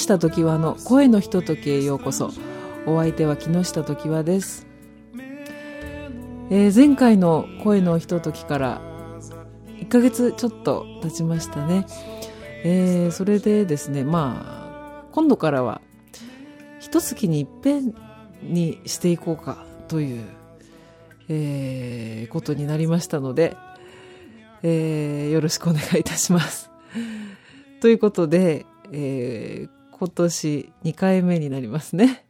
下時和の声のひとときへようこそ。お相手は木下時和です、えー、前回の声のひとときから1ヶ月ちょっと経ちましたね、えー、それでですねまあ今度からは一月にいっぺんにしていこうかという、えー、ことになりましたので、えー、よろしくお願いいたします。ということで、えー、今年2回目になりますね。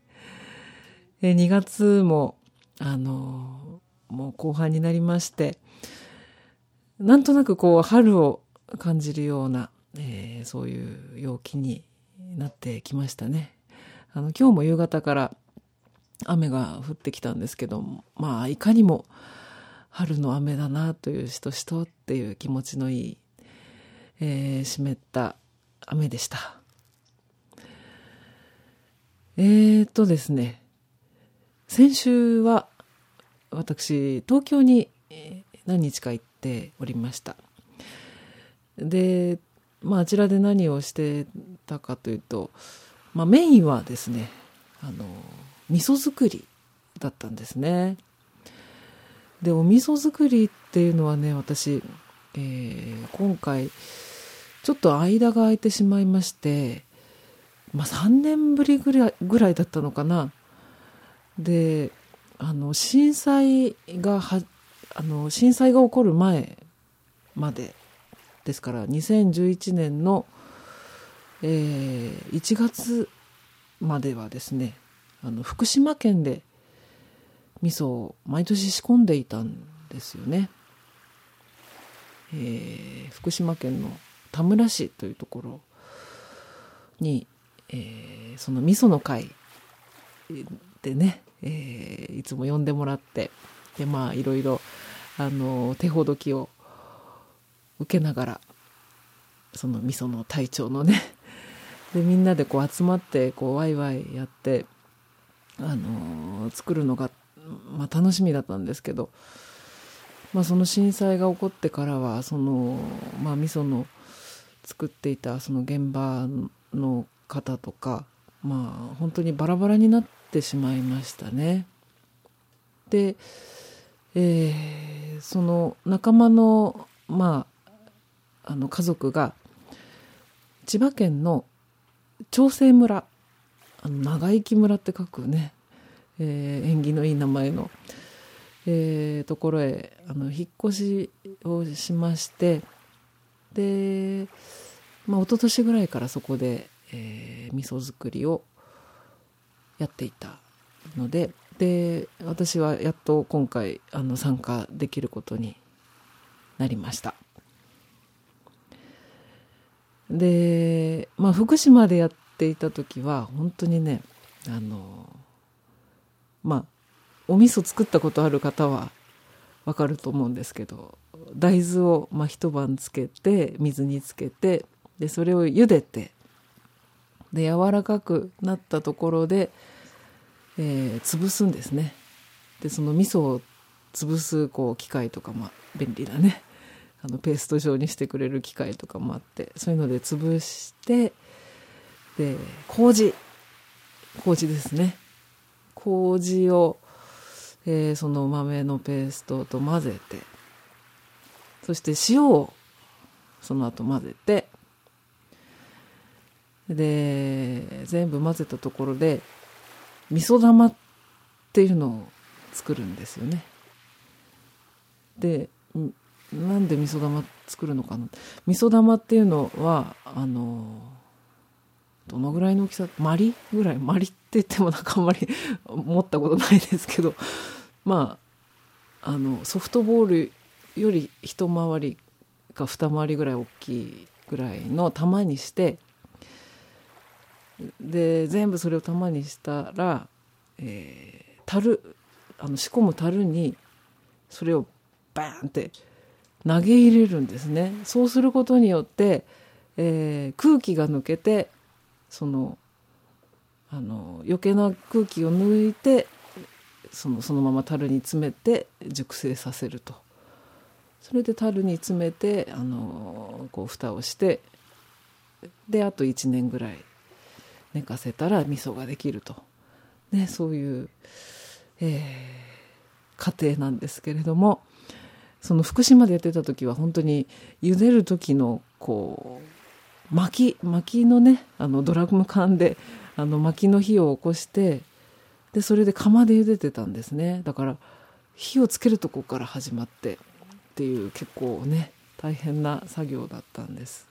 え、2月も、あの、もう後半になりまして、なんとなくこう春を感じるような、えー、そういう陽気になってきましたね。あの今日も夕方から雨が降ってきたんですけどもまあいかにも春の雨だなというしとしとっていう気持ちのいい、えー、湿った雨でした。えー、っとですね先週は私東京に何日か行っておりました。でまああちらで何をしてたかというと、まあ、メインはですねあの味噌作りだったんですね。でお味噌作りっていうのはね私、えー、今回ちょっと間が空いてしまいまして、まあ、3年ぶりぐらいぐらいだったのかなであの震災がはあの震災が起こる前までですから2011年の、えー、1月まではですねあの福島県で味噌を毎年仕込んでいたんですよね。えー、福島県の田村市というところに、えー、その味噌の会でね、えー、いつも呼んでもらってでまあいろいろあの手ほどきを受けながらその味噌の隊長のね でみんなでこう集まってこうワイワイやってあの作るのが、まあ、楽しみだったんですけど、まあ、その震災が起こってからはその、まあ、味噌の作っていたその現場の方とか、まあ、本当にバラバラになってしまいましたね。で、えー、その仲間の,、まあ、あの家族が千葉県の長生村あの長生き村って書くね、えー、縁起のいい名前の、えー、ところへあの引っ越しをしましてで、まあ、一昨年ぐらいからそこで、えー、味噌作りをやっていたのでで私はやっと今回あの参加できることになりました。で、まあ、福島でやっていた時は本当にねあのまあお味噌作ったことある方はわかると思うんですけど大豆をまあ一晩つけて水につけてでそれを茹でてで柔らかくなったところで、えー、潰すんですね。でその味噌を潰すこう機械とかまあ便利だねあのペースト状にしてくれる機械とかもあってそういうので潰してで麹。麹ですね。麹を、えー、その豆のペーストと混ぜてそして塩をその後混ぜてで全部混ぜたところで味噌玉っていうのを作るんですよね。でなんで味噌玉作るのかな。味噌玉っていうのはあのどのぐらいの大きさ？マリぐらい？マリって言ってもなんかあんまり 持ったことないですけど。まああのソフトボールより一回りか二回りぐらい大きいぐらいの玉にしてで全部それを玉にしたら、えー、樽あの仕込む樽にそれをバーンって投げ入れるんですね。そうすることによって、えー、空気が抜けてそのあの余計な空気を抜いてそのそのまま樽に詰めて熟成させると。それで樽に詰めてあのこう蓋をしてであと1年ぐらい寝かせたら味噌ができると、ね、そういう、えー、過程なんですけれどもその福島でやってた時は本当に茹でる時のこう薪薪のねあのドラム缶であの薪の火を起こしてでそれで釜で茹でてたんですね。だから火をつけるとこから始まってっていう結構ね大変な作業だったんです。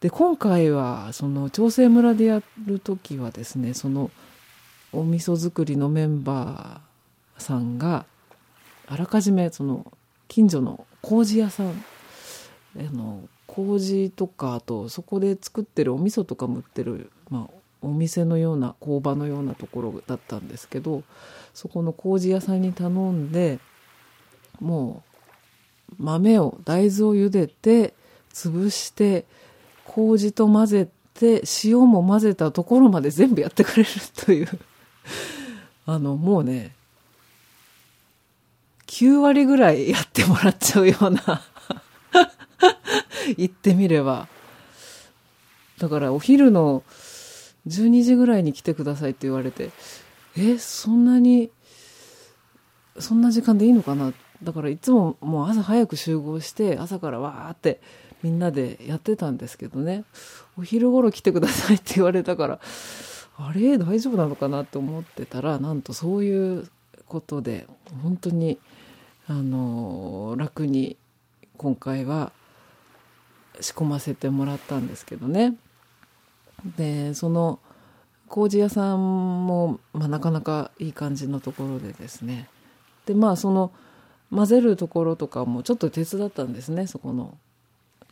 で今回はその長生村でやる時はですねそのお味噌作りのメンバーさんがあらかじめその近所の麹屋さんあの麹とかあとそこで作ってるお味噌とかも売ってる、まあ、お店のような工場のようなところだったんですけどそこの麹屋さんに頼んでもう豆を大豆を茹でて潰して麹と混ぜて塩も混ぜたところまで全部やってくれるという。あのもうね9割ぐらいやってもらっちゃうような。言ってみれば。だからお昼の12時ぐらいに来てくださいって言われてえそんなにそんな時間でいいのかな？だからいつももう朝早く集合して朝からわーってみんなでやってたんですけどね。お昼頃来てくださいって言われたからあれ？大丈夫なのかなって思ってたらなんとそういうことで本当にあの楽に今回は仕込ませてもらったんですけどね。でその麹屋さんも、まあ、なかなかいい感じのところでですね。でまあその混ぜるところとかもちょっと手伝ったんですねそこの。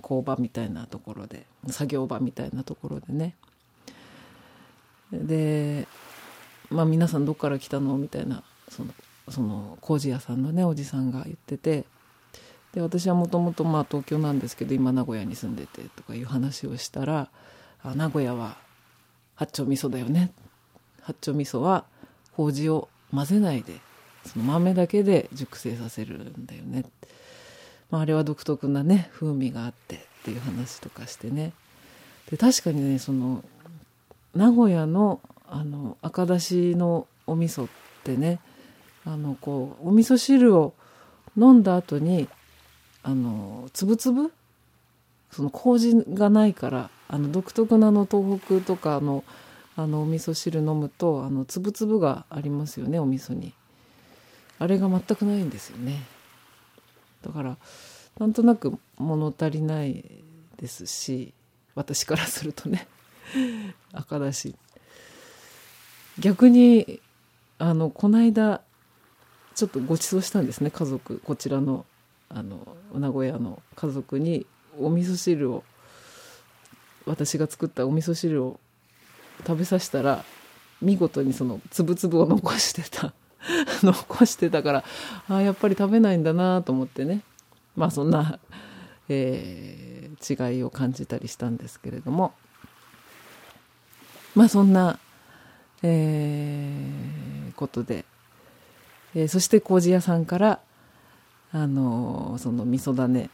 工場みたいなところで作業場みたいなところでね。でまあ皆さんどっから来たのみたいなそのその麹屋さんのねおじさんが言ってて。で私はもともとまあ東京なんですけど今名古屋に住んでてとかいう話をしたら「あ名古屋は八丁味噌だよね」八丁味噌は麹を混ぜないでその豆だけで熟成させるんだよね。って、まあ、あれは独特なね風味があってっていう話とかしてね。で確かにねその名古屋のあの赤だしのお味噌ってねあのこうお味噌汁を飲んだ後にあのつぶつぶ？その麹がないからあの独特なの東北とかのあのお味噌汁飲むとあのつぶつぶがありますよねお味噌に。あれが全くないんですよね。だからなんとなく物足りないですし私からするとね 赤だし。逆にあのこの間ちょっとご馳走したんですね家族こちらのあの名古屋の家族にお味噌汁を私が作ったお味噌汁を食べさせたら見事にそのつぶつぶを残してた。残してたからあやっぱり食べないんだなと思ってね。まあそんな、えー、違いを感じたりしたんですけれども。まあそんな、えー、ことで、えー、そして麹屋さんからあのその味噌種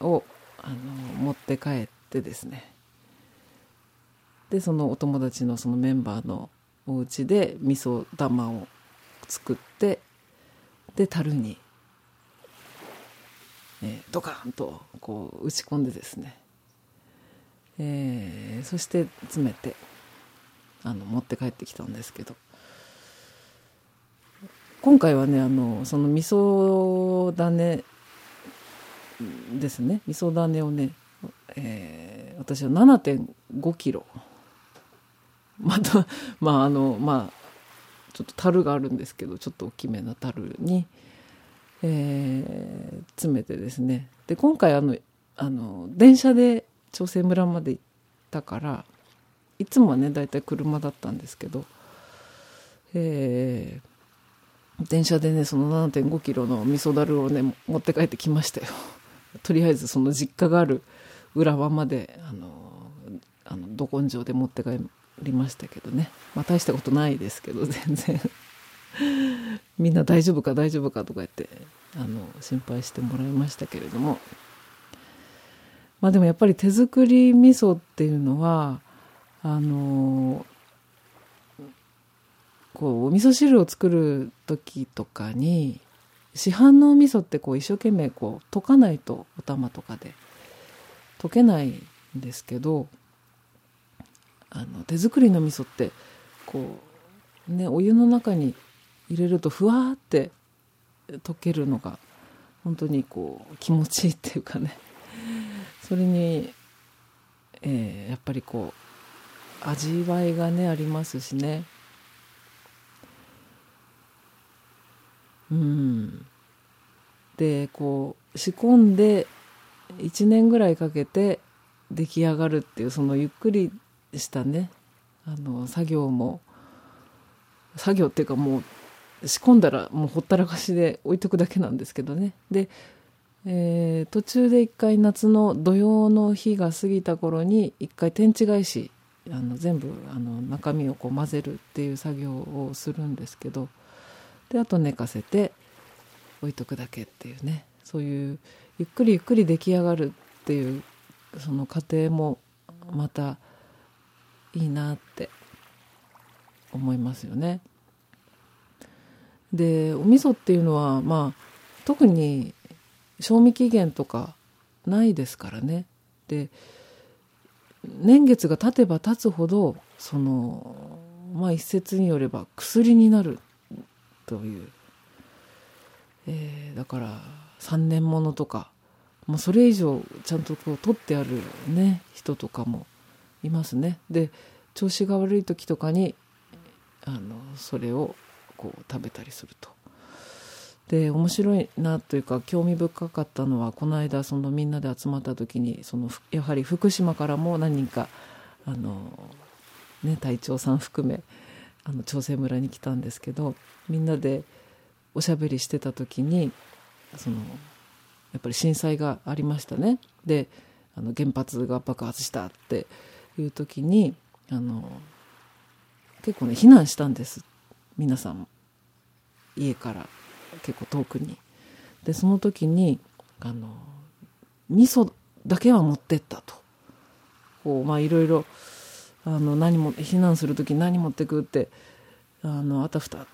をあの持って帰ってですね。でそのお友達のそのメンバーのお家で味噌玉を作ってで樽に、えー、ドカンとこう打ち込んでですね、えー、そして詰めてあの持って帰ってきたんですけど。今回はねあのその味噌種ですね。味噌種をね、えー、私は7.5キロ。またまああのまあちょっと樽があるんですけどちょっと大きめな樽に、えー、詰めてですね。で今回あのあの電車で長生村まで行ったからいつもはね大体車だったんですけど、えー、電車でねその7 5キロの味噌だるをね持って帰ってきましたよ。とりあえずその実家がある浦和まであのあのど根性で持って帰りましたけどね。まあ大したことないですけど 全然。みんな大丈夫か大丈夫かとか言ってあの心配してもらいましたけれども。まあでもやっぱり手作り味噌っていうのはあのこうお味噌汁を作る時とかに市販のお味噌ってこう一生懸命こう溶かないとお玉とかで溶けないんですけどあの手作りの味噌ってこうねお湯の中に入れるとふわって溶けるのが本当にこう気持ちいいっていうかね。それに、えー、やっぱりこう味わいがねありますしね。うん。でこう仕込んで1年ぐらいかけて出来上がるっていうそのゆっくりしたね。あの作業も作業っていうかもう仕込んだらもうほったらかしで置いとくだけなんですけどね。で、えー、途中で一回夏の土曜の日が過ぎた頃に一回天地返しあの全部あの中身をこう混ぜるっていう作業をするんですけどであと寝かせて置いとくだけっていうね。そういうゆっくりゆっくり出来上がるっていうその過程もまたいいなって思いますよね。でお味噌っていうのはまあ特に賞味期限とかないですからね。で年月が経てば経つほどそのまあ一説によれば薬になるという、えー、だから3年ものとかもうそれ以上ちゃんとこう取ってあるね人とかもいますね。で調子が悪い時とかにあのそれをこう食べたりすると。で面白いなというか興味深かったのはこの間そのみんなで集まった時にそのやはり福島からも何人かあの、ね、隊長さん含めあの長生村に来たんですけどみんなでおしゃべりしてた時にそのやっぱり震災がありましたねであの原発が爆発したっていう時にあの結構ね避難したんです皆さん家から結構遠くに。でその時にあの味噌だけは持ってったとこうまあいろいろあの何も避難する時に何持ってくってあのあたふた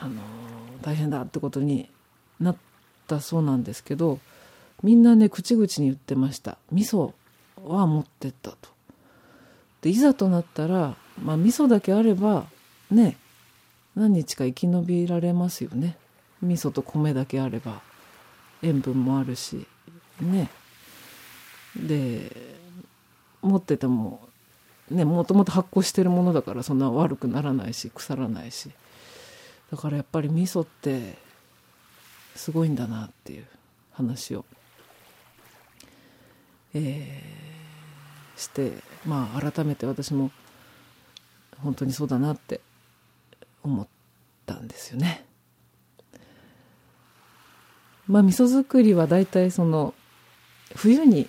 あの大変だってことになったそうなんですけどみんなね口々に言ってました味噌は持ってったと。でいざとなったら、まあ、味噌だけあればね何日か生き延びられますよね。味噌と米だけあれば塩分もあるしね。で持っててもねもともと発酵してるものだからそんな悪くならないし腐らないし。だからやっぱり味噌ってすごいんだなっていう話を、えー、してまあ改めて私も本当にそうだなって思ったんですよね。まあ味噌作りは大体その冬に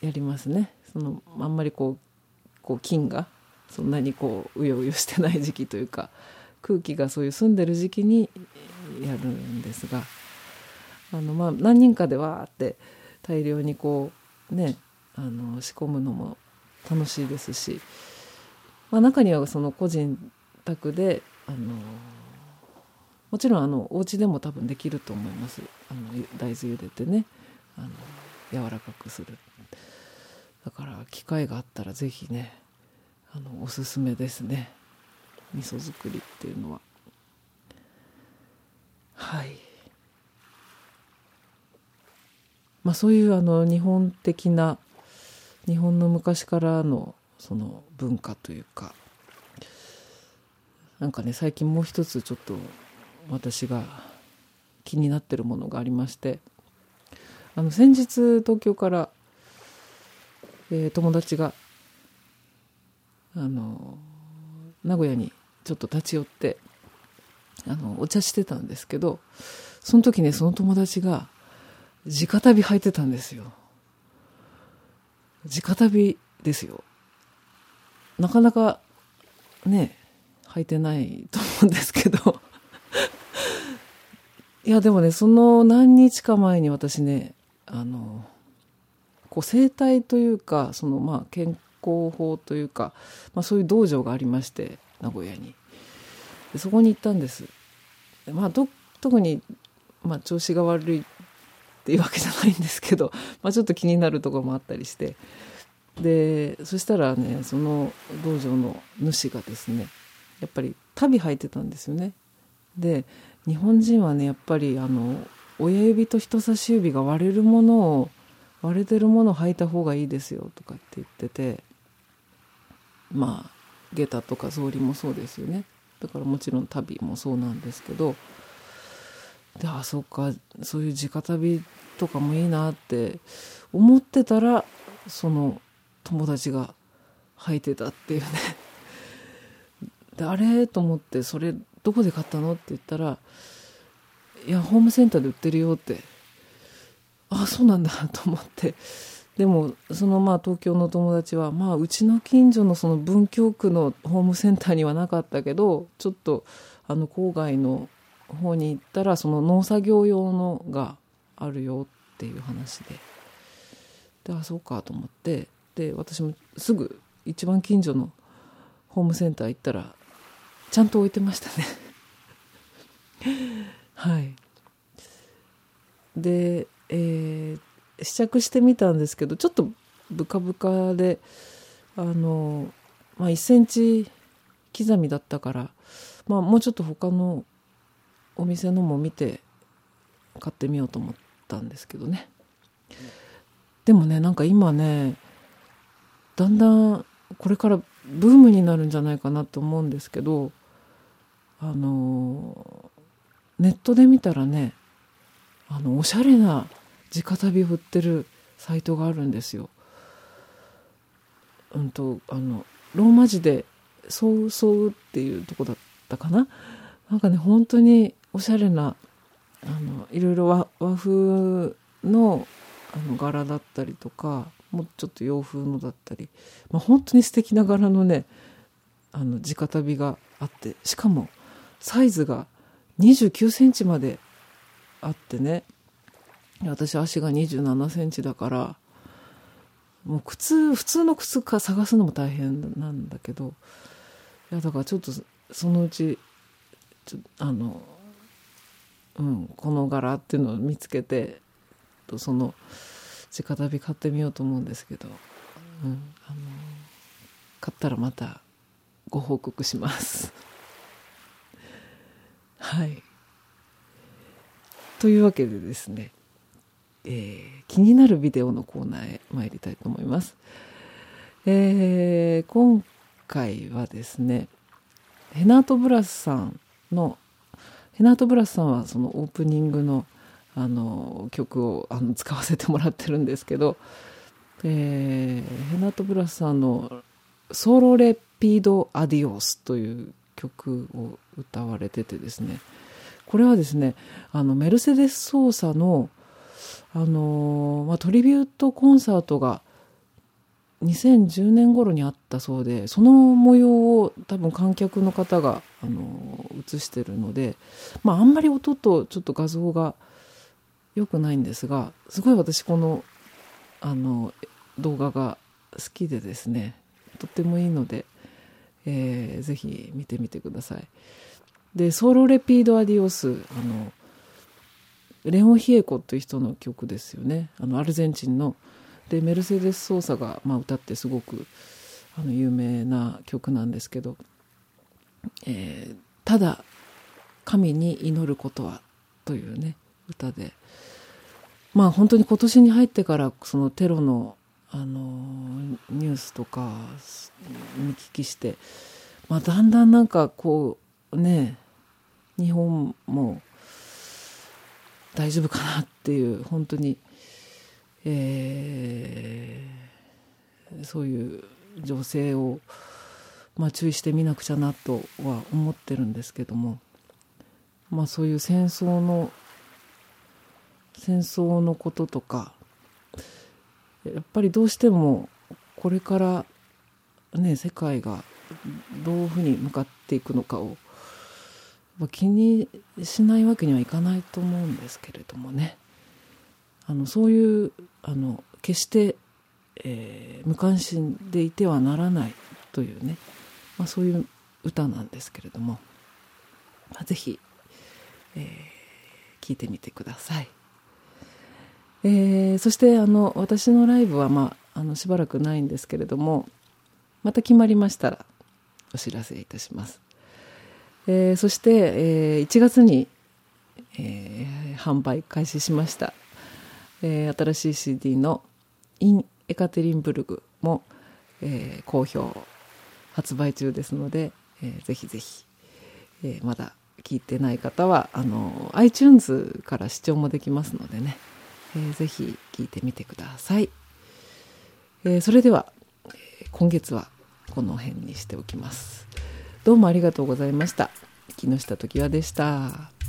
やりますねそのあんまりこうこう菌がそんなにこううようよしてない時期というか空気がそういう澄んでる時期にやるんですがあのまあ何人かでわーって大量にこうねあの仕込むのも楽しいですし、まあ、中にはその個人宅であのもちろんあのお家でも多分できると思います。あの大豆茹でてねあの柔らかくする。だから機会があったら是非ねあのおすすめですね。味噌作りっていうのは。はい。まあそういうあの日本的な日本の昔からのその文化というかなんかね最近もう一つちょっと私が気になってるものがありましてあの先日東京から、えー、友達があの名古屋にちょっと立ち寄ってあのお茶してたんですけどその時ねその友達が直旅履いてたんですよ。直旅ですよ。なかなかね履いてないと思うんですけど。いやでもねその何日か前に私ねあのこう整体というかそのまあ健工法というか、まあ、そういう道場がありまして名古屋に。でそこに行ったんです。まあ特に、まあ、調子が悪いっていうわけじゃないんですけど、まあ、ちょっと気になるところもあったりして。でそしたらねその道場の主がですねやっぱり足袋履いてたんですよね。で日本人はねやっぱりあの親指と人差し指が割れるものを割れてるものを履いた方がいいですよとかって言っててまあ下駄とか草履もそうですよね。だからもちろん旅もそうなんですけどであそっかそういう直旅とかもいいなって思ってたらその友達が履いてたっていうね。であれ？と思ってそれどこで買ったの？って言ったらいやホームセンターで売ってるよって。あそうなんだ。と思って。でもそのまあ東京の友達はまあうちの近所のその文京区のホームセンターにはなかったけどちょっとあの郊外の方に行ったらその農作業用のがあるよっていう話で。であそうかと思って。で私もすぐ一番近所のホームセンター行ったらちゃんと置いてましたね。はい。でえー、試着してみたんですけどちょっとブカブカであの、まあ、1センチ刻みだったから、まあ、もうちょっと他のお店のも見て買ってみようと思ったんですけどねでもねなんか今ねだんだんこれからブームになるんじゃないかなと思うんですけどあのネットで見たらねあのおしゃれな直旅を売ってるサイトがあるんですよ。うんとあのローマ字で「そうそう」っていうとこだったかななんかね本当におしゃれなあのいろいろ和和風のあの柄だったりとかもうちょっと洋風のだったり、まあ、本当に素敵な柄のねあの直旅があってしかもサイズが2 9センチまであってね私足が2 7センチだからもう靴普通の靴か探すのも大変なんだけどいやだからちょっとそのうちあの、うん、この柄っていうのを見つけてその直旅買ってみようと思うんですけど、うん、あの買ったらまたご報告します。はい。というわけでですねえー、気になるビデオのコーナーへ参りたいと思います。えー、今回はですねヘナートブラスさんのヘナートブラスさんはそのオープニングのあの曲をあの使わせてもらってるんですけど、えー、ヘナートブラスさんの「ソロレピード・アディオス」という曲を歌われててですね。これはですねあのメルセデス・ソーサのあのまあ、トリビュートコンサートが2010年頃にあったそうでその模様を多分観客の方が、あの映してるので、まあ、あんまり音とちょっと画像が良くないんですがすごい私このあの動画が好きでですねとってもいいので、えー、ぜひ見てみてください。で「ソロレピード・アディオス」あのレオン・ヒエコという人の曲ですよねあのアルゼンチンの。でメルセデス・ソーサが、まあ、歌ってすごくあの有名な曲なんですけど「えー、ただ神に祈ることは」というね歌で。まあ本当に今年に入ってからそのテロのあのニュースとか見聞きして、まあ、だんだんなんかこうね日本も大丈夫かなっていう本当に、えー、そういう女性を、まあ、注意してみなくちゃなとは思ってるんですけども、まあ、そういう戦争の戦争のこととかやっぱりどうしてもこれからね世界がどういうふうに向かっていくのかを気にしないわけにはいかないと思うんですけれどもね。あのそういうあの決して、えー、無関心でいてはならないというね、まあ、そういう歌なんですけれども、まあ、ぜひ、えー、聞いてみてください。えー、そしてあの私のライブは、まあ、あのしばらくないんですけれどもまた決まりましたらお知らせいたします。えー、そして、えー、1月に、えー、販売開始しました、えー、新しい CD の「イン・エカテリンブルグも」えー、好評発売中ですので、えー、ぜひぜひ、えー、まだ聞いてない方はあの iTunes から視聴もできますのでね、えー、ぜひ聞いてみてください、えー、それでは、えー、今月はこの辺にしておきます。どうもありがとうございました。木下時和でした。